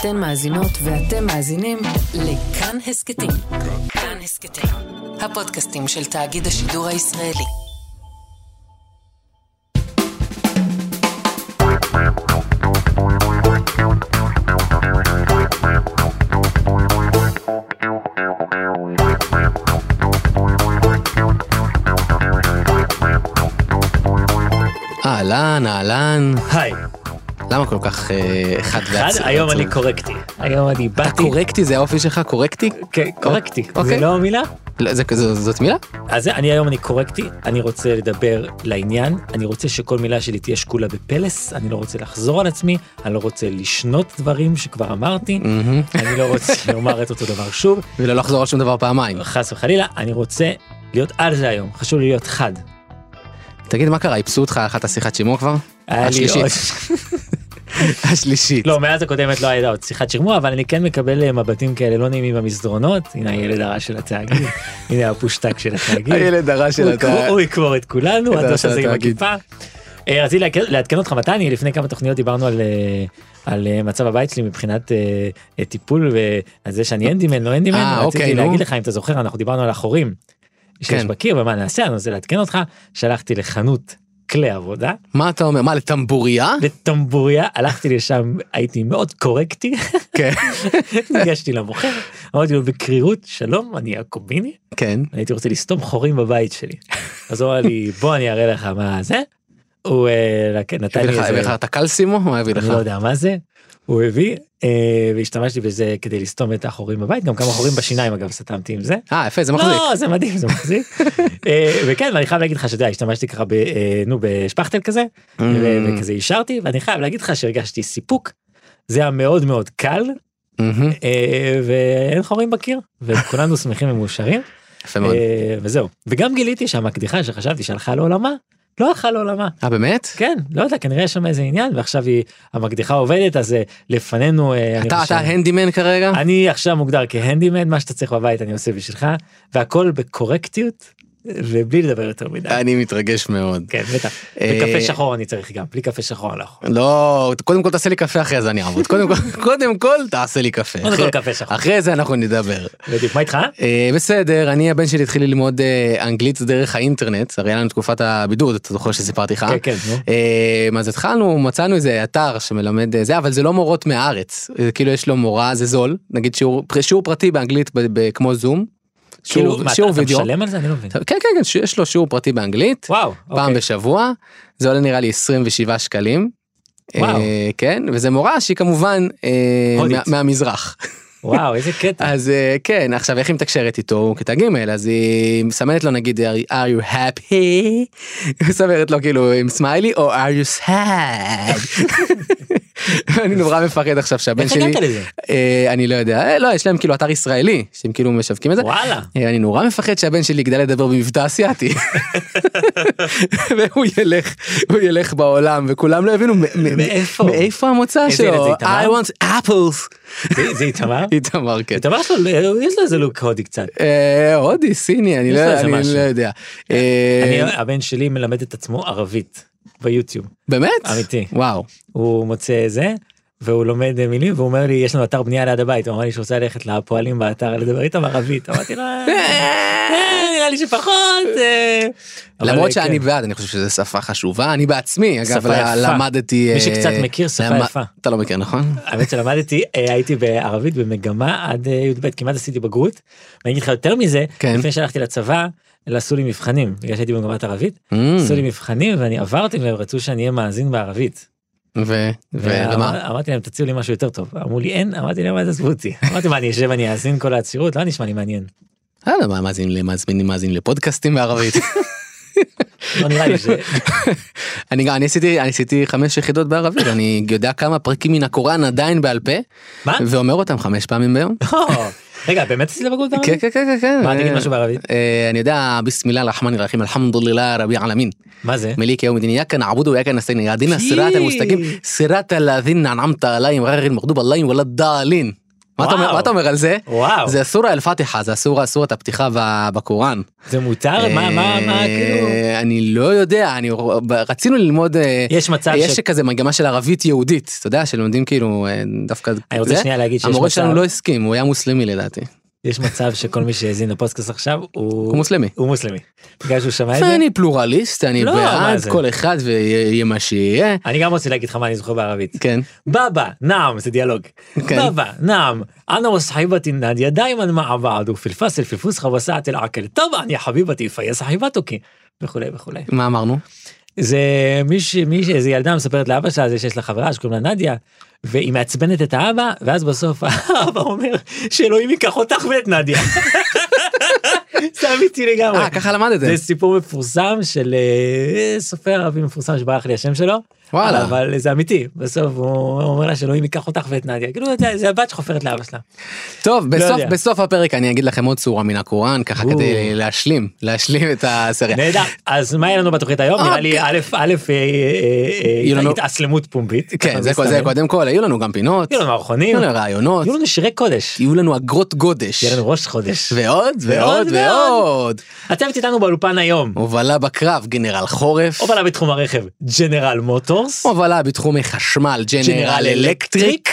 אתן מאזינות ואתם מאזינים לכאן הסכתים. כאן הסכתים, הפודקאסטים של תאגיד השידור הישראלי. אהלן, אהלן. היי, למה כל כך אה, חד אחד, ועצוב? היום אני קורקטי. היום אני אתה באתי... קורקטי זה האופי שלך קורקטי? כן, קורקטי. אוקיי. זה לא המילה? לא, זאת מילה? אז אני היום אני קורקטי, אני רוצה לדבר לעניין, אני רוצה שכל מילה שלי תהיה שקולה בפלס, אני לא רוצה לחזור על עצמי, אני לא רוצה לשנות דברים שכבר אמרתי. אני לא רוצה לומר את אותו דבר שוב, ולא לחזור על שום דבר פעמיים. חס וחלילה, אני רוצה להיות על זה היום, חשוב לי להיות חד. תגיד מה קרה איפסו אותך אחת השיחת שימוע כבר? היה לי. עוד- השלישית. לא, מאז הקודמת לא הייתה עוד שיחת שימוע, אבל אני כן מקבל אה, מבטים כאלה לא נעימים במסדרונות, הנה הילד הרע של התאגיד, הנה הפושטק של התאגיד. הילד הרע של. יקבור- הוא יקבור את כולנו, של הזה עם התאגיד. הכיפה. אה, רציתי לעדכן- אותך מתי אני לפני כמה תוכניות דיברנו על אה, על מצב הבית שלי מבחינת אה, טיפול ועל זה שאני אנדימן לא אנדימן אוקיי, רציתי נו. להגיד לך אם אתה זוכר אנחנו דיברנו על החורים שיש כן. בקיר ומה נעשה אני רוצה לעדכן אותך שלחתי לחנות כלי עבודה מה אתה אומר? מה לטמבוריה? לטמבוריה הלכתי לשם הייתי מאוד קורקטי כן. ניגשתי למוכר אמרתי לו בקרירות שלום אני יעקוביני כן. הייתי רוצה לסתום חורים בבית שלי. אז הוא אמר לי בוא אני אראה לך מה זה. הוא אה, נתן לי לך הביא לך איזה, את הקלסימו? מה הביא לך? אני לא יודע מה זה. הוא הביא והשתמשתי בזה כדי לסתום את החורים בבית גם כמה חורים בשיניים אגב סתמתי עם זה. אה יפה זה מחזיק. לא זה מדהים זה מחזיק. אה, וכן ואני חייב להגיד לך שאתה יודע השתמשתי ככה אה, נו בשפכטל כזה Mm. וכזה אישרתי ואני חייב להגיד לך שהרגשתי סיפוק. זה היה מאוד מאוד קל. אה, ואין חורים בקיר וכולנו שמחים ומאושרים. יפה מאוד. אה, וזהו וגם גיליתי שהמקדיחה שחשבתי שהלכה לעולמה לא הלכה לעולמה אה באמת? כן לא יודע כנראה יש שם איזה עניין ועכשיו היא המקדיחה עובדת אז אה, לפנינו אה, אתה אתה הנדימן כרגע? אני עכשיו מוגדר כהנדימן מה שאתה צריך בבית אני עושה בשבילך והכל בקורקטיות ובלי לדבר יותר מדי אני מתרגש מאוד. כן בטח אה, וקפה שחור אני צריך גם בלי קפה שחור אני לא יכול לא, קודם כל תעשה לי קפה אחרי זה אני אעבוד. קודם כל, קודם כל תעשה לי קפה. קודם כל קפה שחור. אחרי זה אנחנו נדבר. בדיוק מה איתך? אה, בסדר, אני הבן שלי התחיל ללמוד אה, אנגלית דרך האינטרנט, הרי היה לנו תקופת הבידוד, אתה זוכר שסיפרתי לך? כן כן. אה, אז התחלנו, מצאנו איזה אתר שמלמד אה, זה, אבל זה לא מורות מהארץ. אה, כאילו יש לו מורה, זה זול, נגיד שיעור פרטי באנגלית כמו זום. כאילו שיעור שיעור אתה וידאו. משלם על זה אני לא מבין כן כן כן, שיש לו שיעור פרטי באנגלית. וואו פעם אוקיי. בשבוע זה עולה נראה לי 27 שקלים. וואו. אה, כן וזה מורה שהיא כמובן אה, מהמזרח וואו איזה קטע אז אה, כן עכשיו איך היא מתקשרת איתו הוא כיתה ג' אז היא מסמנת לו נגיד are you happy היא מסמנת לו כאילו עם סמיילי או are you sad. אני נורא מפחד עכשיו שהבן איך שלי הגעת לזה? אה, אני לא יודע אה, לא יש להם כאילו אתר ישראלי שהם כאילו משווקים את זה. וואלה אה, אני נורא מפחד שהבן שלי יגדל לדבר במבטא אסיאתי. והוא ילך, הוא ילך בעולם וכולם לא הבינו מ- מאיפה? מאיפה המוצא שלו. I want apples. זה- איתמר? איתמר כן. איתמר שלו יש לו איזה לוק הודי קצת. הודי סיני אני לא. לא יודע. אני הבן שלי מלמד את עצמו ערבית ביוטיוב באמת? אמיתי. וואו. הוא מוצא זה והוא לומד אה, מילים והוא אומר לי יש לנו אתר בנייה ליד הבית הוא אמר לי שהוא רוצה ללכת לפועלים באתר לדבר איתם ערבית אמרתי לו "אה, נראה לי שפחות. אה." למרות אה, שאני כן. בעד אני חושב שזו שפה חשובה אני בעצמי אגב. למדתי. מי אה, שקצת מכיר, שפה יפה. אתה לא מכיר נכון? האמת שלמדתי אה, הייתי בערבית במגמה עד אה, י"ב כמעט עשיתי בגרות. ואני אגיד לך יותר מזה כן. לפני שהלכתי לצבא עשו לי מבחנים בגלל שהייתי במגמת ערבית Mm, עשו לי מבחנים ואני עברתי והם רצו שאני אהיה מאזין בערבית. ו- ולמה? ואמר- אמרתי להם תציעו לי משהו יותר טוב אמרו לי אין אמרתי להם אז עזבו אותי אמרתי מה אני אשב אני אאזין כל העצירות לא נשמע לי מעניין יודע מה מאזין לפודקאסטים בערבית. לא נראה לי זה. אני עשיתי אני עשיתי חמש יחידות בערבית אני יודע כמה פרקים מן הקוראן עדיין בעל פה. ואומר אותם חמש פעמים ביום. רגע באמת עשית בגרות בערבית? כן, כן כן כן כן. מה תגיד משהו בערבית? אה, אני יודע ביסמילה רחמן רחים אלחמדוללה רבי עלמין. מה זה? מליק יום דין יקן עבודו ויאכן נסתין יהדין סירת אל-מוסתגים, סירת הלאזין נעמת עליהם גר אל מגדוב עליים ולדה דאלין. מה אתה אומר על זה? וואו. זה סורה אל פתיחה זה הסורה סורת הפתיחה בקוראן. זה מותר? מה, מה, מה, אה, כאילו... אני לא יודע אני רצינו ללמוד אה, יש מצב יש ש... כזה מגמה של ערבית יהודית אתה יודע שלומדים כאילו אה, דווקא אני רוצה. שנייה להגיד שיש המורה מצב, שלנו לא הסכים הוא היה מוסלמי לדעתי. יש מצב שכל מי שהאזין לפודקאסט עכשיו הוא מוסלמי הוא מוסלמי. בגלל שהוא שמע את זה. אני פלורליסט אני לא, בעד כל אחד ויהיה מה שיהיה. אני גם רוצה להגיד לך מה אני זוכר בערבית. כן. بابا نعم זה דיאלוג. כן. بابا نعم. أنا وصاحبتي نادية دايما مع بعضه في الفصل في الفسحة وساعة الأكل. طيب يا حبيبتي كويسة هي صاحبتك. וכולי וכולי. מה אמרנו? זה מישהי, מישהי, איזה ילדה מספרת לאבא שלה זה שיש לה חברה שקוראים לה נדיה, והיא מעצבנת את האבא, ואז בסוף האבא אומר שאלוהים ייקח אותך ואת נדיה. זה אמיתי לגמרי. אה ככה למדתם. זה סיפור מפורסם של אה, סופר ערבי מפורסם שברח לי השם שלו. וואלה. אבל זה אמיתי בסוף הוא אומר לה שאלוהים ייקח אותך ואת נדיה כאילו זה, זה הבת שחופרת לאבא שלה. טוב בסוף יודע. בסוף הפרק אני אגיד לכם עוד צורה מן הקוראן ככה או. כדי להשלים להשלים את הסריה. נהדר אז מה יהיה לנו בתוכנית היום נראה לי א' א' אה, אה, אה, יהיו התאסלמות פומבית. כן זה. זה קודם כל היו לנו גם פינות. יהיו לנו מערכונים. יהיו לנו רעיונות. יהיו לנו שירי קודש. יהיו לנו אגרות גודש. יהיה לנו ראש חודש. ועוד ועוד ועוד. הצוות איתנו באולפן היום. הובלה בקרב גנרל חורף. הובלה בתחום הרכב ג'נרל מוטורס. הובלה בתחומי חשמל ג'נרל אלקטריק.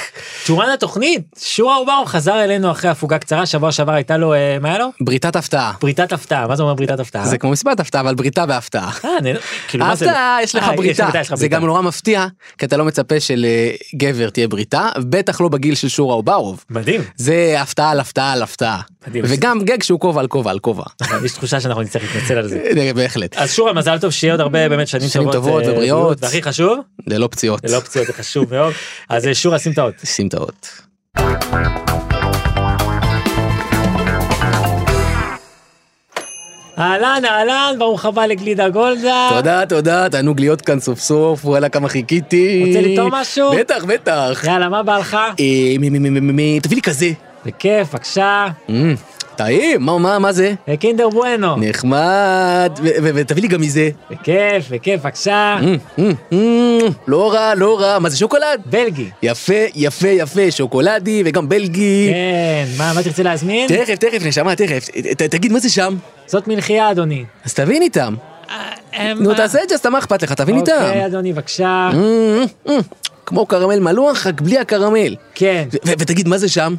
שורה לתוכנית שורה אוברום חזר אלינו אחרי הפוגה קצרה שבוע שעבר הייתה לו אה, מה היה לו? בריתת הפתעה. בריתת הפתעה מה זה אומר בריתת הפתעה? זה כמו מסיבת הפתעה אבל בריתה בהפתעה. אה, נ- כאילו? הפתעה יש לך אה, בריתה זה. גם נורא מפתיע כי אתה לא מצפה שלגבר תהיה בריתה בטח לא בגיל של שורה אוברוב. מדהים. זה הפתעה על הפתעה על הפתעה. וגם גג שהוא כובע על כובע על כובע. יש תחושה שאנחנו נצטרך להתנצל על זה. בהחלט. אז שורה מזל טוב שיהיה עוד הרבה באמת שנים שנים טובות אה, ובריאות. והכי חשוב ללא פציעות. זה לא פציעות זה חשוב מאוד אז אה, שורה את האות. אהלן אהלן ברוך הבא לגלידה גולדה. תודה תודה תענוג להיות כאן סוף סוף וואלה כמה חיכיתי. רוצה לטעום משהו? בטח בטח. יאללה מה בא לך? אה, תביא לי כזה. בכיף בבקשה. אמ, טעים מה מה מה זה? אה, קינדר בואנו. נחמד ותביא לי גם מזה. בכיף בכיף בבקשה. אמ, אמ, לא רע לא רע מה זה שוקולד? בלגי. יפה יפה יפה שוקולדי וגם בלגי. כן מה מה תרצה להזמין? תכף תכף נשמה תכף תגיד מה זה שם? זאת מלחייה אדוני. אז תבין איתם. אה, נו מה? תעשה את זה אז מה אכפת לך תבין איתם. אוקיי אדוני בבקשה. כמו קרמל מלוח רק בלי הקרמל. כן ותגיד מה זה שם?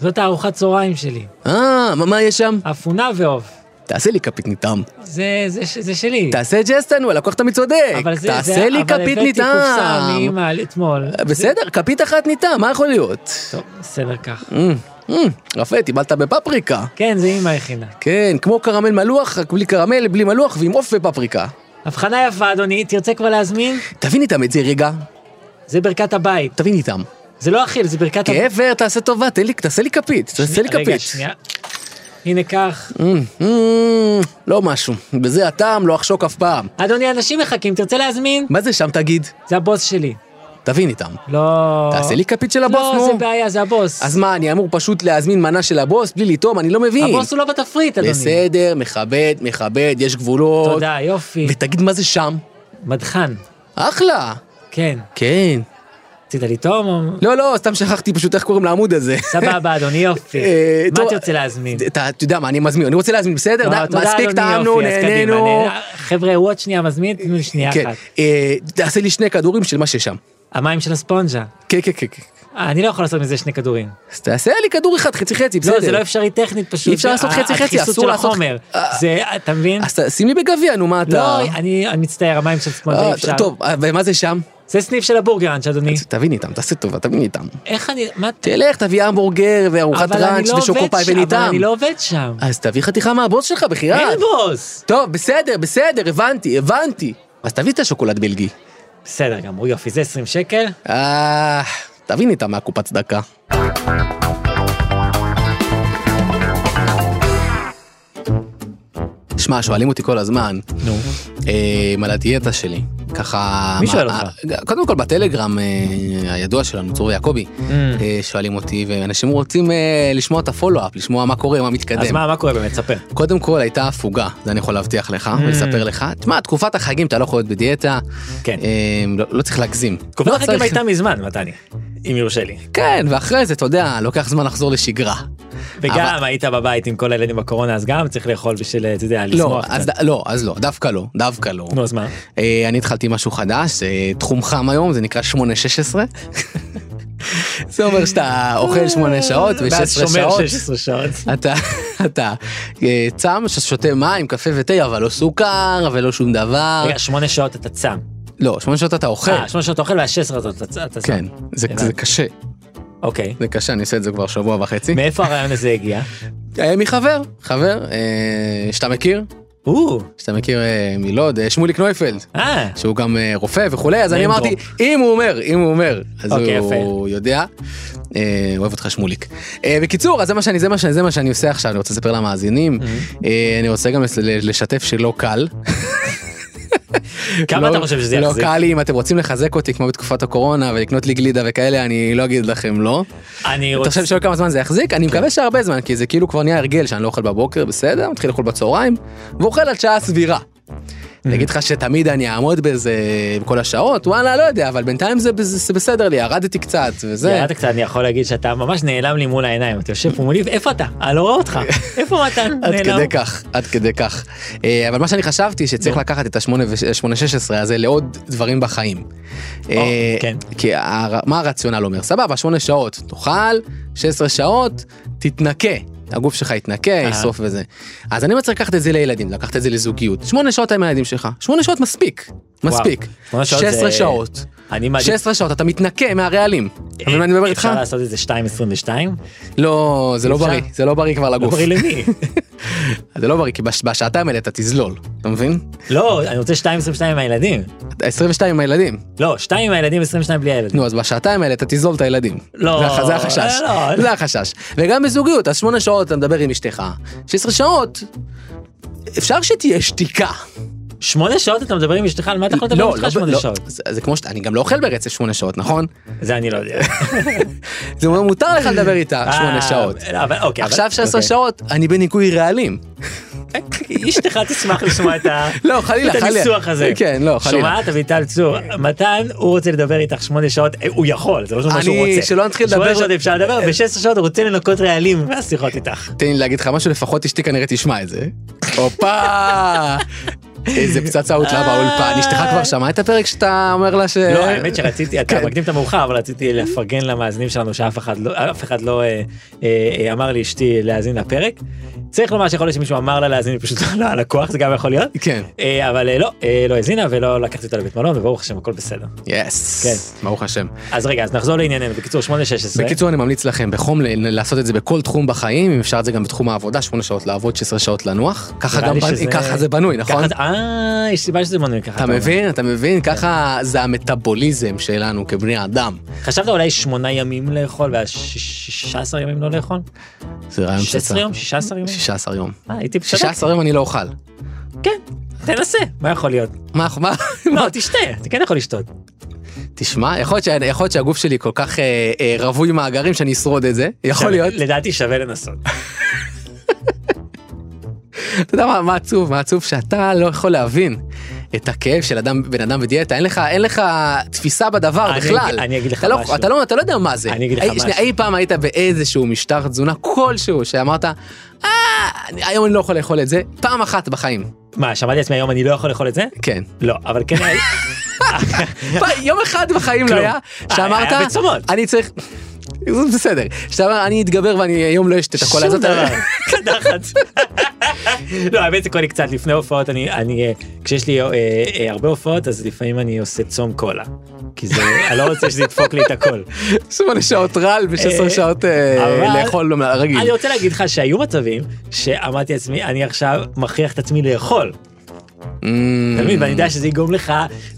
זאת הארוחת צהריים שלי. אה מה מה יש שם? אפונה ועוף. תעשה לי כפית ניתם. זה זה זה שלי. תעשה ג'סטן הלקוח תמיד צודק. אבל זה- זה- תעשה לי אבל כפית הבאתי קופסה ניתם. מאמא אתמול. בסדר כפית אחת ניתם מה יכול להיות? טוב בסדר כך. אמ, יפה טיבלת בפפריקה. כן זה אימא הכינה. כן כמו קרמל מלוח רק בלי קרמל בלי מלוח ועם עוף ופפריקה. הבחנה יפה אדוני תרצה כבר להזמין? תבין איתם את זה רגע. זה ברכת הבית. תבין איתם. זה לא אכיל זה ברכת. גבר תעשה טובה תן לי תעשה לי כפית תעשה לי רגע, כפית. שנייה. הנה קח. אמ, אמ, לא משהו בזה הטעם לא אחשוק אף פעם. אדוני אנשים מחכים תרצה להזמין? מה זה שם תגיד? זה הבוס שלי. תבין איתם. לא... תעשה לי כפית של הבוס לא נו. זה בעיה זה הבוס. אז מה אני אמור פשוט להזמין מנה של הבוס בלי לטעום אני לא מבין. הבוס הוא לא בתפריט אדוני. בסדר מכבד מכבד יש גבולות. תודה יופי. ותגיד מה זה שם? מדחן. אחלה. כן. כן. רצית לטעום? או- לא לא סתם שכחתי פשוט איך קוראים לעמוד הזה. סבבה אדוני יופי. אה, מה טוב, תרצה להזמין? אתה אתה יודע מה אני מזמין אני רוצה להזמין בסדר לא, מספיק טעמנו יופי, נהנינו. נה- חבר'ה הוא עוד שנייה מזמין תנו לי שנייה כן. אחת. אה, תעשה לי שני כדורים של מה ששם. המים של הספונג'ה. כן כן כן. כן. אה, אני לא יכול לעשות מזה שני כדורים. אז תעשה לי כדור אחד חצי חצי בסדר. לא זה לא אפשרי טכנית פשוט. אי אפשר לעשות חצי חצי, אסור לעשות- החומר. זה אתה מבין? אז שים לי בגביע נו מה אתה. לא אני מצטער המים של ספונג'ה אי אפשר. טוב ומה זה שם? זה סניף של הבורגראנץ' אדוני. תבין איתם תעשה טובה תבין איתם. איך אני מה תלך תביא המבורגר וארוחת ראנץ' לא עובד ושוקופאי שם, אבל וניתם. אני לא עובד שם. אז תביא חתיכה מהבוס שלך בחייאת. אין בוס. טוב בסדר בסדר הבנתי הבנתי. אז תביא את השוקולד בלגי. בסדר גמור יופי זה 20 שקל. אה... תבין איתם מהקופת צדקה. שמע, שואלים אותי כל הזמן נו. אה, על הדיאטה שלי. ככה... מי שואל אותך? אה, קודם כל בטלגרם אה, הידוע שלנו, צור יעקבי, Mm. אה, שואלים אותי, ואנשים רוצים לשמוע את הפולו-אפ, לשמוע מה קורה, מה מתקדם. אז מה מה קורה באמת? ספר. קודם כל הייתה הפוגה, זה אני יכול להבטיח לך Mm. ולספר לך. תשמע, תקופת החגים אתה לא יכול להיות בדיאטה, כן. לא- לא צריך להגזים. תקופת לא החגים הייתה מזמן מתני. אם יורשה לי. כן, ואחרי זה, אתה יודע, לוקח זמן לחזור לשגרה. וגם היית בבית עם כל הילדים בקורונה אז גם צריך לאכול בשביל אתה יודע לא, לשמוח. אז קצת. ד- לא, אז לא, דווקא לא, דווקא לא. נו אז מה? אני התחלתי משהו חדש, אה, תחום חם היום, זה נקרא 8-16. זה אומר שאתה אוכל 8 שעות ואז ו-16 שומר שעות. 16 שעות. אתה, אתה אה, צם, שותה מים, קפה ותה, אבל לא סוכר, ולא שום דבר. רגע, שמונה שעות אתה צם. לא, 8 שעות אתה אוכל. אה, שמונה שעות אתה אוכל וה-16 הזאת אתה צם. כן, זה קשה, אוקיי. זה קשה, אני עושה את זה כבר שבוע וחצי. מאיפה הרעיון הזה הגיע? אה, מחבר, חבר, אה, שאתה מכיר, שאתה מכיר אה, מלוד, אה, שמוליק נויפלד. אה, שהוא גם רופא וכולי, אז אני אמרתי, אם הוא אומר, אם הוא אומר, אז אוקיי, הוא יודע. אוהב אותך שמוליק. בקיצור, אז זה מה שאני, זה מה שאני, זה מה שאני עושה עכשיו, אני רוצה לספר למאזינים. Mm-hmm. אני רוצה גם לשתף שלא קל. כמה לא- אתה חושב שזה לא יחזיק? קל לי אם אתם רוצים לחזק אותי כמו בתקופת הקורונה ולקנות לי גלידה וכאלה, אני לא אגיד לכם לא. אני אתה רוצה... חושב שעוד כמה זמן זה יחזיק? אני מקווה שהרבה זמן, כי זה כאילו כבר נהיה הרגל שאני לא אוכל בבוקר, בסדר, מתחיל לאכול בצהריים, ואוכל עד שעה סבירה. אגיד לך שתמיד אני אעמוד בזה בכל השעות, וואלה, לא יודע, אבל בינתיים זה, זה, בסדר לי, ירדתי קצת, וזה. ירדת קצת, אני יכול להגיד שאתה ממש נעלם לי מול העיניים, אתה יושב פה מולי, איפה אתה? אני לא רואה אותך. איפה? עד נעלם. כדי כך, עד כדי כך. אה, אבל מה שאני חשבתי שצריך. לקחת את ה-8-16 הזה לעוד דברים בחיים. אה, כן. כי מה הרציונל אומר? סבבה, 8 שעות תאכל, 16 שעות תתנקה. הגוף שלך יתנקה, ישרוף וזה. אז אני רוצה לקחת את זה לילדים, לקחת את זה לזוגיות. 8 שעות עם הילדים שלך, 8 שעות מספיק, מספיק. שמונה שעות 16 זה- שעות. אני מעדיף... 16 שעות, אתה מתנקה מהרעלים. אתה מבין מה אני מדבר איתך? אפשר לעשות את זה 2.22? לא, זה לא? בריא, זה לא בריא כבר לא לגוף. בריא למי? זה לא בריא, כי בש- בשעתיים האלה אתה תזלול, אתה מבין? לא, אני רוצה 2.22 עם הילדים. 22 עם הילדים. לא, 2 עם הילדים, 22 בלי הילדים. נו, אז בשעתיים האלה אתה תזלול את הילדים. לא, זה הח- זה החשש. לא, לא. זה החשש. וגם בזוגיות, אז שמונה שעות אתה מדבר עם אשתך, 16 שעות, אפשר שתהיה שתיקה. שמונה שעות אתה מדבר עם אשתך, על מה אתה יכול לדבר עם אשתך שמונה לא, שעות? זה, כמו שאתה, אני גם לא אוכל ברצף שמונה שעות, נכון? זה אני לא יודע. זה אומר, מותר לך לדבר איתה שמונה אה, שעות. אבל אוקיי. עכשיו 16 אוקיי. שעות, אני בניקוי רעלים. אשתך תשמח לשמוע את. לא. הניסוח הזה. כן, לא, חלילה. שומעת אביטל צור, מתן הוא רוצה לדבר איתך שמונה שעות, אה, הוא יכול, זה לא מה שהוא אני- רוצה. שלא נתחיל לדבר- שמונה שעות אפשר לדבר, ו-16 שעות הוא רוצה לנקות רעלים מהשיחות איתך. תן לי להגיד לך משהו, לפחות אשתי כנראה תשמע את זה. הופה! איזה פצצה הוטלה באולפן. אשתך כבר שמעה את הפרק שאתה אומר לה ש... לא, האמת שרציתי, אתה כן. מקדים את המאוחר, אבל רציתי לפרגן למאזינים שלנו שאף אחד לא, לא אה, אה, אה, אמר לאשתי להאזין לפרק. צריך לומר שיכול להיות שמישהו אמר לה להאזין, פשוט לא כוח, זה גם יכול להיות. כן. אה, אבל אה, לא, אה, לא האזינה ולא לקחתי אותה לבית מלון, וברוך השם הכל בסדר. יס. כן. ברוך השם. אז רגע, אז נחזור לענייננו, בקיצור 8-16. בקיצור אני ממליץ לכם בחום לעשות את זה בכל תחום בחיים אם אפשר את זה גם בתחום העבודה 8 שעות לעבוד 16 שעות לנוח ככה גם שזה- ככה זה בנוי נכון אה, יש סיבה שזה בנוי ככה. אתה. מבין אתה מבין ככה זה המטאבוליזם שלנו כבני אדם חשבת אולי שמונה ימים לאכול וה-16 ימים לא לאכול? זה רעיון 16 יום? 16 ימים? 16 יום אה, הייתי צדקתי. 16 יום אני לא אוכל כן, תנסה, מה יכול להיות? מה מה לא, תשתה, אתה כן יכול לשתות. תשמע יכול להיות שה- יכול להיות שהגוף שלי כל כך אה, אה, רווי מאגרים שאני אשרוד את זה יכול להיות לדעתי שווה לנסות. אתה יודע מה, מה עצוב, מה עצוב שאתה לא יכול להבין את הכאב של אדם, בן אדם בדיאטה, אין לך, אין לך תפיסה בדבר אני בכלל. אגיד- אני אגיד לך אתה לא, משהו. אתה לא, אתה לא יודע מה זה. אני אגיד לך אי, משהו. שנייה, אי פעם היית באיזשהו משטר תזונה כלשהו שאמרת, אני- היום אני לא יכול לאכול את זה, פעם אחת בחיים. מה, שמעתי לעצמי היום אני לא יכול לאכול את זה? כן. לא, אבל כן יום אחד בחיים לא. היה, אה, שאמרת, היה בצומות. אני צריך, זה בסדר, שאתה אומר, אני אתגבר ואני היום לא אשתה את הקולה שום הזאת. דבר, קדחת. לא, האמת זה קורה לי קצת לפני הופעות, אני, אני, אה, כשיש לי אה, אה, הרבה הופעות, אז לפעמים אני עושה צום קולה. כי זה, אני לא רוצה שזה ידפוק לי את הכל. שמונה שעות רעל ו-16 אה, שעות לאכול רגיל. אני רוצה להגיד לך שהיו מצבים שאמרתי לעצמי, אני עכשיו מכריח את עצמי לאכול. אתה מבין? ואני יודע שזה יגרום לך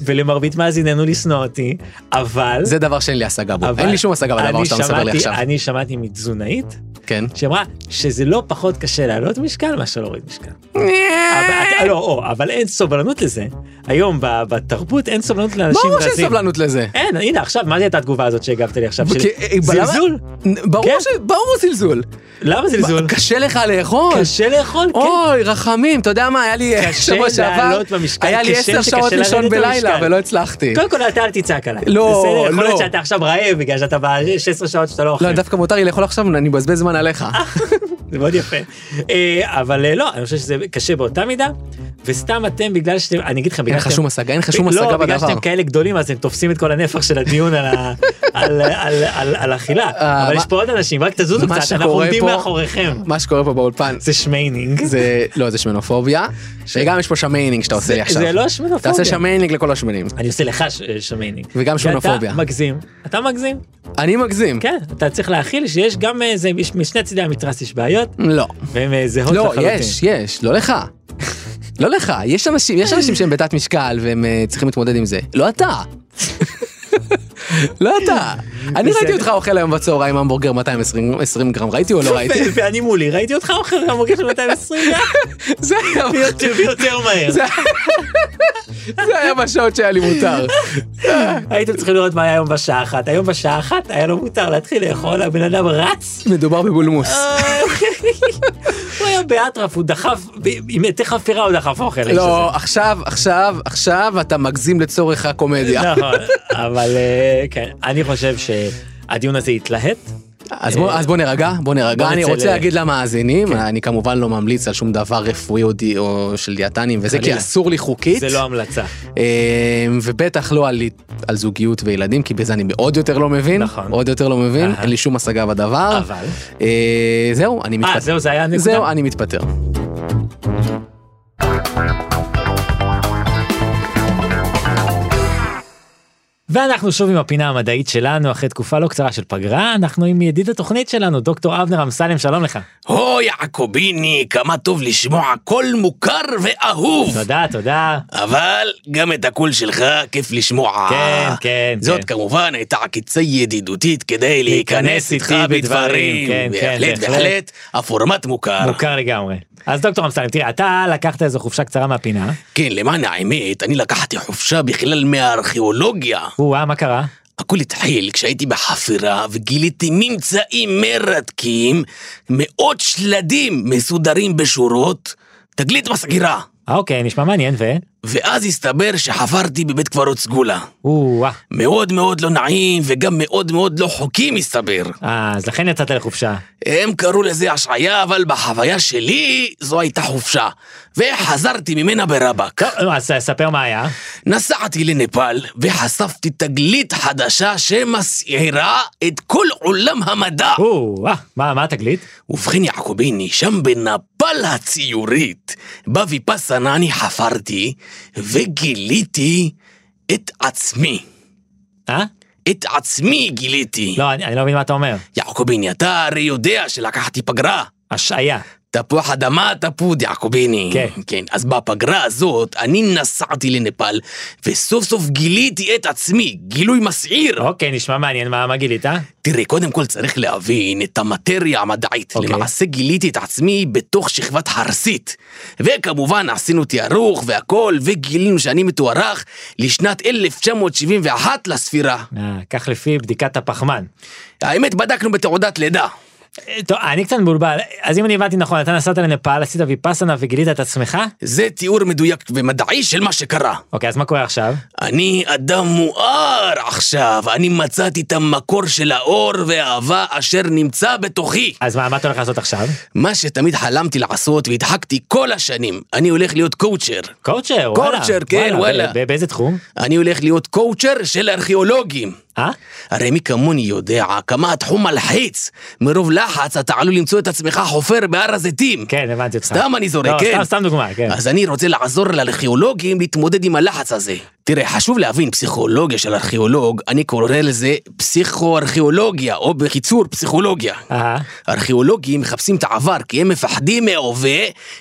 ולמרבית מאזיננו לשנוא אותי, אבל... זה דבר שאין לי השגה בו, אין לי שום השגה בדבר שאתה מספר לי עכשיו. אני שמעתי מתזונאית כן. שאמרה שזה לא פחות קשה להעלות משקל מאשר להוריד משקל. אתה- לא, אבל אין סובלנות לזה. היום בתרבות אין סובלנות לאנשים ברור רזים. שיש סבלנות לזה. אין, הנה עכשיו, מה הייתה התגובה הזאת שהגבת לי עכשיו? אה, זלזול? ברור כן. ברור זלזול. למה זלזול? קשה לך לאכול. קשה לאכול, כן. אוי, רחמים, אתה יודע מה, היה לי קשה שבוע שעבר, לעלות במשקל, היה לי עשר שעות לישון בלילה. ולא הצלחתי. קודם כל אתה אל תצעק עליי. לא, בסדר? יכול להיות לא. שאתה עכשיו רעב בגלל שאתה ב-16 שעות שאתה לא אוכל. לא, דווקא מותר לי לאכול עכשיו, אני מבזבז זמן עליך. זה מאוד יפה. אה, אבל אה, לא, אני חושב שזה קשה באותה מידה, וסתם אתם בגלל שאתם, אני אגיד לכם, אין לך שום השגה, אין לך שום השגה לא, בגלל בדבר. שאתם כאלה גדולים אז אתם תופסים את כל הנפח של הדיון על אכילה. אה, אבל יש פה עוד אנשים, רק תזוזו קצת, אנחנו עומדים מאחוריכם. מה שקורה פה באולפן, זה שמיינינג. זה, לא, זה שמנופוביה, וגם יש פה שמיינינג שאתה עושה לי עכשיו. זה לא שמנופוביה. תעשה שמיינינג לכל השמנים. אני עושה לך שמיינינג. וגם כי אתה שמנופוביה. מגזים. אתה מגזים. אני מגזים. כן, אתה צריך להכיל שיש גם איזה, יש- משני צידי המתרס יש בעיות, לא. והן אה, זהות לא, לחלוטין. יש, יש, לא לך. לא לך, יש אנשים, יש אנשים שהם בתת משקל והם אה, צריכים להתמודד עם זה. לא אתה. לא אתה. אני. ראיתי אותך אוכל היום בצהריים המבורגר 220 20 גרם, ראיתי או לא ראיתי? ואני מולי, ראיתי אותך אוכל המוגר של 220 גרם, זה היה- ויותר מהר. זה- זה היה בשעות שהיה לי מותר. הייתם צריכים לראות מה היה היום בשעה אחת. היום בשעה אחת היה לו מותר להתחיל לאכול, הבן אדם רץ. מדובר בבולמוס. הוא היה באטרף, הוא דחף, עם עטי חפירה הוא דחף אוכל. לא, עכשיו, עכשיו, עכשיו אתה מגזים לצורך הקומדיה. נכון, אבל אה, כן, אני חושב שהדיון הזה יתלהט. אז בוא, אז בוא נרגע, בוא נרגע. בוא אני רוצה ל- להגיד למאזינים, אני כמובן לא ממליץ על שום דבר רפואי או די- או של דיאטנים וזה, כי חלילה. אסור לי חוקית. זה לא המלצה. אה, ובטח לא על, על זוגיות וילדים, כי בזה אני מאוד יותר לא מבין. נכון. עוד יותר לא מבין. אין לי שום השגה בדבר. אבל, אה, זהו, אני מתפטר. אה, זהו, זה היה הנקודה? זהו, אני מתפטר. ואנחנו שוב עם הפינה המדעית שלנו אחרי תקופה לא קצרה של פגרה אנחנו עם ידיד התוכנית שלנו דוקטור אבנר אמסלם שלום לך. הו יעקוביני, כמה טוב לשמוע קול מוכר ואהוב. תודה תודה. אבל גם את הקול שלך כיף לשמוע. כן, כן, זאת כן. כמובן הייתה עקיצה ידידותית כדי להיכנס איתך בדברים. כן, כן, בהחלט, בהחלט. בהחלט, הפורמט מוכר. מוכר לגמרי. אז דוקטור אמסלם תראה אתה לקחת איזו חופשה קצרה מהפינה. כן, למען האמת, אני לקחתי חופשה בכלל מהארכיאולוגיה. או מה קרה? הכל התחיל כשהייתי בחפירה וגיליתי ממצאים מרתקים, מאות שלדים מסודרים בשורות, תגלית מסגירה. אה, אוקיי נשמע מעניין ו? ואז הסתבר שחפרתי בבית קברות סגולה. או וואה. מאוד מאוד לא נעים וגם מאוד מאוד לא חוקי מסתבר. אה אז לכן יצאת לחופשה. הם קראו לזה השעיה, אבל בחוויה שלי זו הייתה חופשה. וחזרתי ממנה ברבק. טוב אז ספר מה היה. נסעתי לנפאל וחשפתי תגלית חדשה שמסעירה את כל עולם המדע. או מה מה התגלית? ובכן יעקוביני, שם בנפאל הציורית, בוויפסנה אני חפרתי וגיליתי את עצמי. אה? את עצמי גיליתי. לא אני אני לא מבין מה אתה אומר. יעקוביני, אתה הרי יודע שלקחתי פגרה. השעיה. תפוח אדמה תפוד יעקוביני. כן. כן. אז בפגרה הזאת אני נסעתי לנפאל וסוף סוף גיליתי את עצמי, גילוי מסעיר. אוקיי נשמע מעניין מה מה גילית? תראה, קודם כל צריך להבין את המטריה המדעית. אוקיי. למעשה גיליתי את עצמי בתוך שכבת חרסית. וכמובן עשינו תיארוך והכל, וגילינו שאני מתוארך לשנת 1971 לספירה. אה, כך לפי בדיקת הפחמן. האמת, בדקנו בתעודת לידה. טוב, אני קצת מבולבל, אז אם אני הבנתי נכון, אתה נסעת לנפאל, עשית ויפאסנה וגילית את עצמך? זה תיאור מדויק ומדעי של מה שקרה. אוקיי, אז מה קורה עכשיו? אני אדם מואר עכשיו, אני מצאתי את המקור של האור והאהבה אשר נמצא בתוכי. אז מה, מה אתה הולך לעשות עכשיו? מה שתמיד חלמתי לעשות והדחקתי כל השנים, אני הולך להיות קואוצ'ר. קואוצ'ר, וואלה. קואוצ'ר, כן, וואלה. באיזה תחום? אני הולך להיות קואוצ'ר של ארכיאולוגים. אה? הרי מי כמוני יודע כמה התחום מלחיץ. מרוב לחץ אתה עלול למצוא את עצמך חופר בהר הזיתים. כן, הבנתי אותך. סתם אני זורק, לא, כן. סתם, סתם דוגמה, כן. אז אני רוצה לעזור לארכיאולוגים להתמודד עם הלחץ הזה. תראה, חשוב להבין פסיכולוגיה של ארכיאולוג, אני קורא לזה פסיכו-ארכיאולוגיה, או בקיצור, פסיכולוגיה. אה, ארכיאולוגים מחפשים את העבר כי הם מפחדים מההווה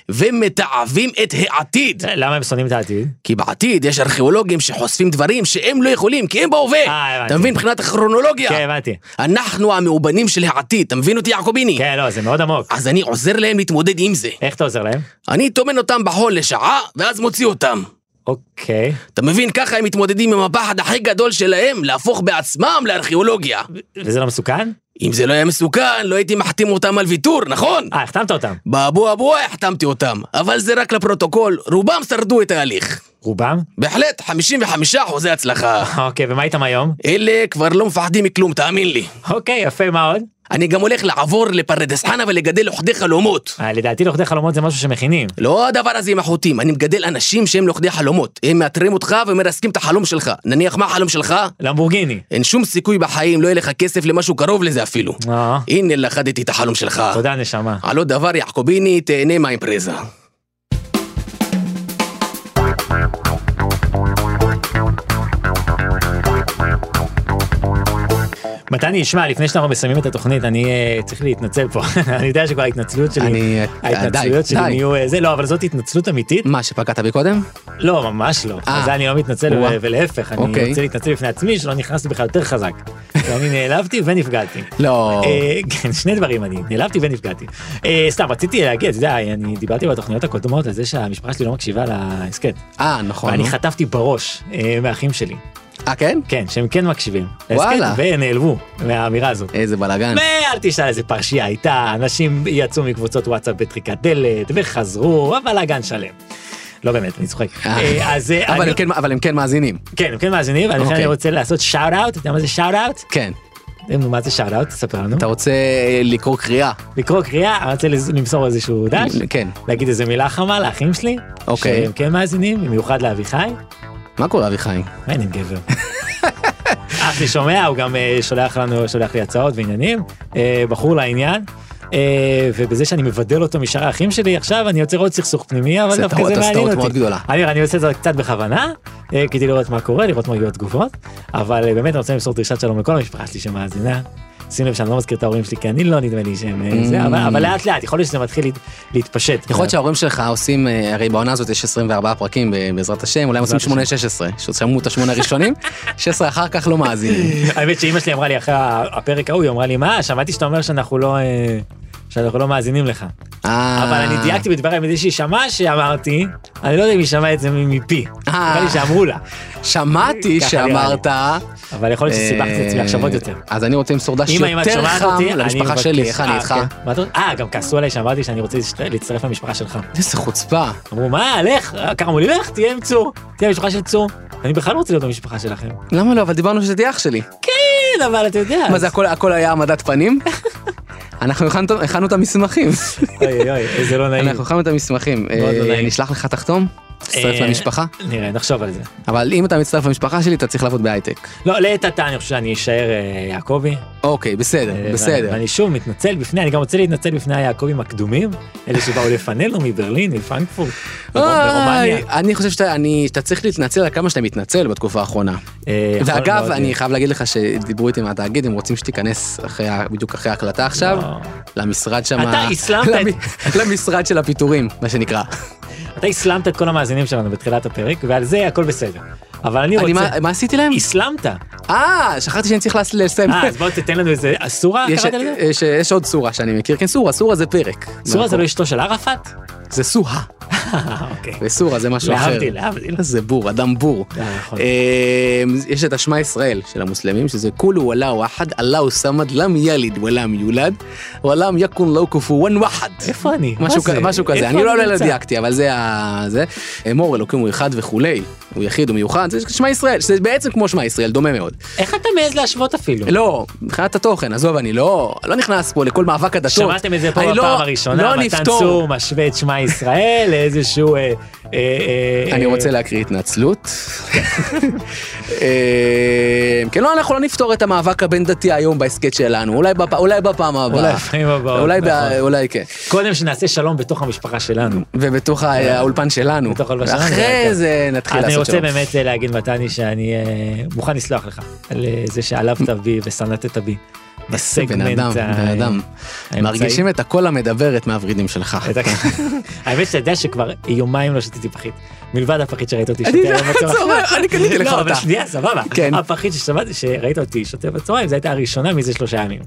ומתעבים את העתיד. למה הם שונאים את העתיד? כי בעתיד יש ארכיאולוגים שחושפים דברים שהם לא יכולים, כי הם בהווה. אה, הבנתי. אתה מבין מבחינת הכרונולוגיה? כן, הבנתי. אנחנו המאובנים של העתיד, אתה מבין אותי יעקוביני? כן, לא, זה מאוד עמוק. אז אני עוזר להם להתמודד עם זה. איך אתה עוזר להם? אני טומן אותם בחול לשעה, ואז מוציא אותם. אוקיי. אתה מבין? ככה הם מתמודדים עם הפחד הכי גדול שלהם, להפוך בעצמם לארכיאולוגיה. וזה לא מסוכן? אם זה לא היה מסוכן, לא הייתי מחתים אותם על ויתור, נכון? אה, החתמת אותם. באבו אבו החתמתי אותם, אבל זה רק לפרוטוקול, רובם שרדו את ההליך. רובם? בהחלט, 55 אחוזי הצלחה. אוקיי, ומה איתם היום? אלה כבר לא מפחדים מכלום, תאמין לי. אוקיי, יפה, מה עוד? אני גם הולך לעבור לפרדס חנה ולגדל לוכדי חלומות. אה, לדעתי לוכדי חלומות זה משהו שמכינים. לא הדבר הזה עם החוטים, אני מגדל אנשים שהם לוכדי חלומות. הם מאתרים אותך ומרסקים את החלום שלך. נניח מה החלום שלך? למבורגיני. אין שום סיכוי בחיים, לא יהיה לך כסף למשהו קרוב לזה אפילו. אה, הנה לכדתי את החלום שלך. תודה נשמה. על עוד דבר יעקוביני, תהנה מהאימפרזה. מתני, ישמע, לפני שאנחנו מסיימים את התוכנית, אני אה, צריך להתנצל פה. אני יודע שכבר ההתנצלות שלי, אני- ההתנצלויות די, שלי די. נהיו אה, זה, לא, אבל זאת התנצלות אמיתית. מה, שפגעת בי קודם? לא, ממש לא. אה. על זה אני לא מתנצל. ו- ולהפך, אני אוקיי. רוצה להתנצל בפני עצמי שלא נכנסתי בכלל יותר חזק. ואני נעלבתי ונפגעתי. לא. אה, כן, שני דברים אני, נעלבתי ונפגעתי. אה, סתם, רציתי להגיד, אתה יודע, אני דיברתי בתוכניות הקודמות על זה שהמשפחה שלי לא מקשיבה להסכת. אה, נכון. ואני. חטפתי בראש אה, מהאחים שלי. אה, כן? כן, שהם כן מקשיבים. וואלה. להסכת, ונעלבו מהאמירה הזאת. איזה בלאגן. ואל תשאל איזה פרשייה הייתה, אנשים יצאו מקבוצות וואטסאפ בטריקת דלת, וחזרו, בלאגן שלם. לא באמת, אני צוחק. אה. אה, אז אה, אבל הם כן- אבל הם כן מאזינים. כן, הם כן מאזינים, ולכן אוקיי. רוצה לעשות shout out, אתה יודע מה זה shout out? כן. מה זה shout out? תספר לנו. אתה רוצה לקרוא קריאה? לקרוא קריאה, אני רוצה למסור איזשהו דש, כן. להגיד איזה מילה חמה לאחים שלי, אוקיי. שהם כן מאזינים, במיוחד לאביחי. מה קורה אביחי? אין, אין גבר. אח שלי שומע, הוא גם אה, שולח לנו, שולח לי הצעות ועניינים, אה, בחור לעניין. אה, ובזה שאני מבדל אותו משאר האחים שלי עכשיו אני יוצר עוד סכסוך פנימי אבל דווקא זה מעניין אותי. אני, אני עושה את זה קצת בכוונה אה, כדי לראות מה קורה לראות מה יהיו התגובות אבל אה, באמת אני רוצה למסור דרישת שלום לכל המשפחה שלי שמאזינה. שים לב שאני לא מזכיר את ההורים שלי כי אני לא נדמה לי שהם אה, זה אבל, לאט לאט יכול להיות שזה מתחיל להת- להתפשט. יכול להיות שההורים שלך עושים, אה, הרי בעונה הזאת יש 24 פרקים בעזרת השם, אולי הם עושים בעזרת 8-16, ששמעו את השמונה הראשונים, 16 אחר כך לא מאזינים. האמת שאימא שלי אמרה לי אחרי הפרק ההוא היא אמרה לי מה שמעתי שאתה אומר שאנחנו לא אה, שאנחנו לא מאזינים לך אה, אבל אני דייקתי בדבריי מזה שהיא שמעה שאמרתי אני לא יודע אם היא שמעה את זה מפי אה. נראה לי שאמרו לה שמעתי. שאמרת... אבל יכול להיות שסיבכתי את עצמי עכשיו עוד יותר. אה, אז אני רוצה למסור דש יותר חם למשפחה שלי, איך אני איתך? כן. אה גם כעסו עליי שאמרתי שאני רוצה להצטרף למשפחה שלך איזה חוצפה. אמרו מה לך אמרו לי לך תהיה עם צור תהיה במשפחה של צור אני בכלל לא רוצה להיות במשפחה שלכם למה לא? אבל דיברנו שזה תהיה אח שלי. כן אבל אתה יודע מה זה הכל היה העמדת פנים? אנחנו הכנו- את המסמכים. אוי אוי איזה לא נעים אנחנו הכנו את המסמכים. לא אה. נשלח לך תחתום? תצטרף אה, למשפחה? נראה נחשוב על זה אבל אם אתה מצטרף למשפחה שלי אתה צריך לעבוד בהייטק. לא לעת עתה אני חושב שאני אשאר אה, יעקבי אוקיי, בסדר, אה, בסדר. ואני שוב מתנצל בפני אני גם רוצה להתנצל בפני היעקבים הקדומים אלה שבאו לפנינו מברלין מפרנקפורט מרומניה. אוי, אני חושב שאתה צריך להתנצל על כמה שאתה מתנצל בתקופה האחרונה. ואגב, אני. חייב להגיד לך שדיברו איתי מהתאגיד, הם רוצים שתיכנס בדיוק אחרי ההקלטה עכשיו. למשרד שם... אתה הסלמת את- למ- למשרד של הפיטורים, מה שנקרא. אתה הסלמת את כל המאזינים שלנו בתחילת הפרק ועל זה הכל בסדר אבל אני אני, רוצה מה מה עשיתי להם? הסלמת אה, שכחתי שאני צריך לס- לסיים. אה אז בוא תתן לנו איזה אסורה יש- קראת לזה? יש- יש עוד סורה שאני מכיר, כן סורה, סורה זה פרק. סורה זה לא אשתו של ערפאת? זה סוהה, אוקיי. וסורה זה משהו אחר. להבדיל להבדיל. זה בור, אדם בור. אה, נכון. אה, יש את השמע ישראל של המוסלמים, שזה כולו וואלה אחד, אללהו סמד, לם יליד ולם יולד, ולם יקון לו כפואן וחד. איפה אני? משהו, כזה, אני לא אני לא? דייקתי, אבל זה ה... זה. אמור אלוקים הוא אחד וכולי. הוא יחיד, הוא מיוחד, זה שמע ישראל, שזה בעצם כמו שמע ישראל, דומה מאוד. איך אתה מעז להשוות אפילו? לא, מבחינת התוכן, עזוב, אני לא, לא נכנס פה לכל מאבק הדתות. שמעתם את זה פה אני בפעם לא- הראשונה, לא מתן. צור משווה את שמע ישראל לאיזשהו... אה, אה, אה, אני אה, רוצה להקריא התנצלות. אה, כן, לא, אנחנו לא נפתור את המאבק הבין דתי היום בהסכת שלנו, אולי בפ- אולי בפעם הבאה. אולי בפעמים הבאות, אולי ב- נכון. אולי כן. קודם שנעשה שלום בתוך המשפחה שלנו. ובתוך ה- האולפן שלנו. בתוך האולפן שלנו, ואחרי כן. זה נתחיל אז אני לעשות רוצה שלום. באמת אה, להגיד מתני שאני אה, מוכן לסלוח לך על אה, זה שעלבת בי ושנאת בי. בן בסגמנט אדם, ה- בן אדם. מרגישים את הקול המדבר את מהוורידים שלך. האמת שאתה יודע שכבר יומיים לא שתיתי פחית. מלבד הפחית שראית אותי שותה היום בצהריים. אני קניתי לך לא, אבל אותה. שנייה, סבבה. כן. הפחית ששמעתי שראית אותי שותה בצהריים, זו הייתה הראשונה מזה שלושה ימים.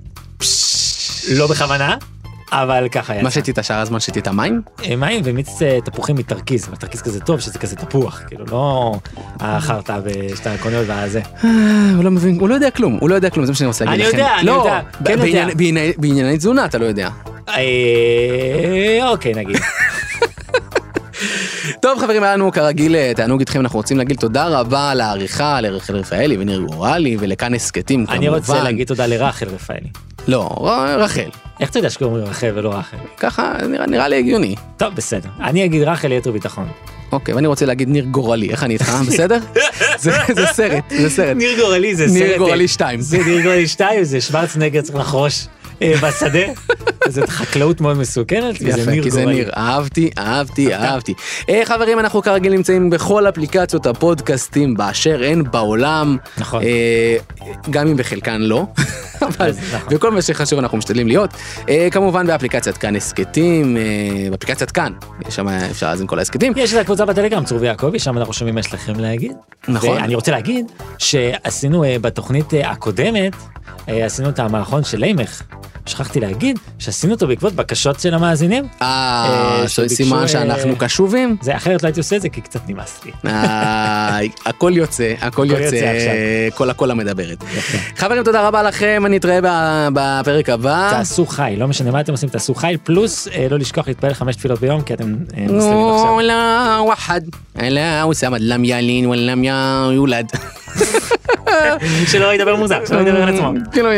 לא בכוונה, אבל ככה יצא. מה שתית שאר הזמן שתית מים? אה, מים ומיץ אה, תפוחים מתרכיז, והתרכיז כזה טוב שזה כזה תפוח, כאילו לא החרטא שאתה קונה והזה. אה, הוא לא מבין, הוא לא יודע כלום, הוא לא יודע כלום, זה מה שאני רוצה להגיד אני לכם. יודע, אני לא, יודע, כן יודע. בענייני- תזונה אתה לא יודע. אוקיי נגיד. טוב חברים היה לנו כרגיל תענוג איתכם אנחנו רוצים להגיד תודה רבה על העריכה לרחל רפאלי וניר גורלי ולכאן הסכתים כמובן. אני רוצה להגיד תודה לרחל רפאלי. לא רחל איך אתה יודע שקוראים רחל ולא רחל? ככה נראה, נראה לי הגיוני. טוב בסדר. אני אגיד רחל ליתר ביטחון. אוקיי ואני רוצה להגיד ניר גורלי איך אני איתך בסדר? זה זה סרט זה סרט. ניר גורלי זה סרט... ניר גורלי 2. זה ניר גורלי 2 זה שוורצנגר צריך לחרוש אה, בשדה. זו חקלאות מאוד מסוכנת וזה יפה, ניר כי זה. ניר, אהבתי, אהבתי, אהבתי. אה, חברים, אנחנו כרגיל נמצאים בכל אפליקציות הפודקאסטים באשר הן בעולם. נכון. אה, גם אם בחלקן לא, אבל נכון. וכל מה שחשוב אנחנו משתדלים להיות. אה, כמובן באפליקציית כאן הסכתים, אה, באפליקציית כאן, יש שם אפשר להאזין כל ההסכתים. יש את הקבוצה בטלגרם צור ויעקבי שם אנחנו שומעים מה יש לכם להגיד. נכון. ואני רוצה להגיד שעשינו אה, בתוכנית אה, הקודמת אה, אה, עשינו את המערכון של לימך. שכחתי להגיד שעשינו אותו בעקבות בקשות של המאזינים. אה, אה זה סימן שאנחנו אה, קשובים? זה אחרת לא הייתי עושה את זה כי קצת נמאס לי. הכל יוצא, הכל יוצא, כל הקולה המדברת. חברים, תודה רבה לכם, אני אתראה בפרק הבא. תעשו חי, לא משנה מה אתם עושים, תעשו חי, פלוס לא לשכוח להתפלל חמש תפילות ביום, כי אתם מוסלמים עכשיו. לא, לא, וואחד, לא, אוסאמה, למ ילין יולד. שלא ידבר מוזר שלא ידבר על עצמו. כאילו,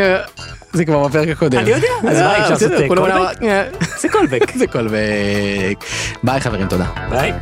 זה כבר בפרק הקודם. אני יודע, אז מה, אפשר לעשות, callback? אמרו, אה, זה קולבק. זה קולבק. ביי חברים, תודה. ביי.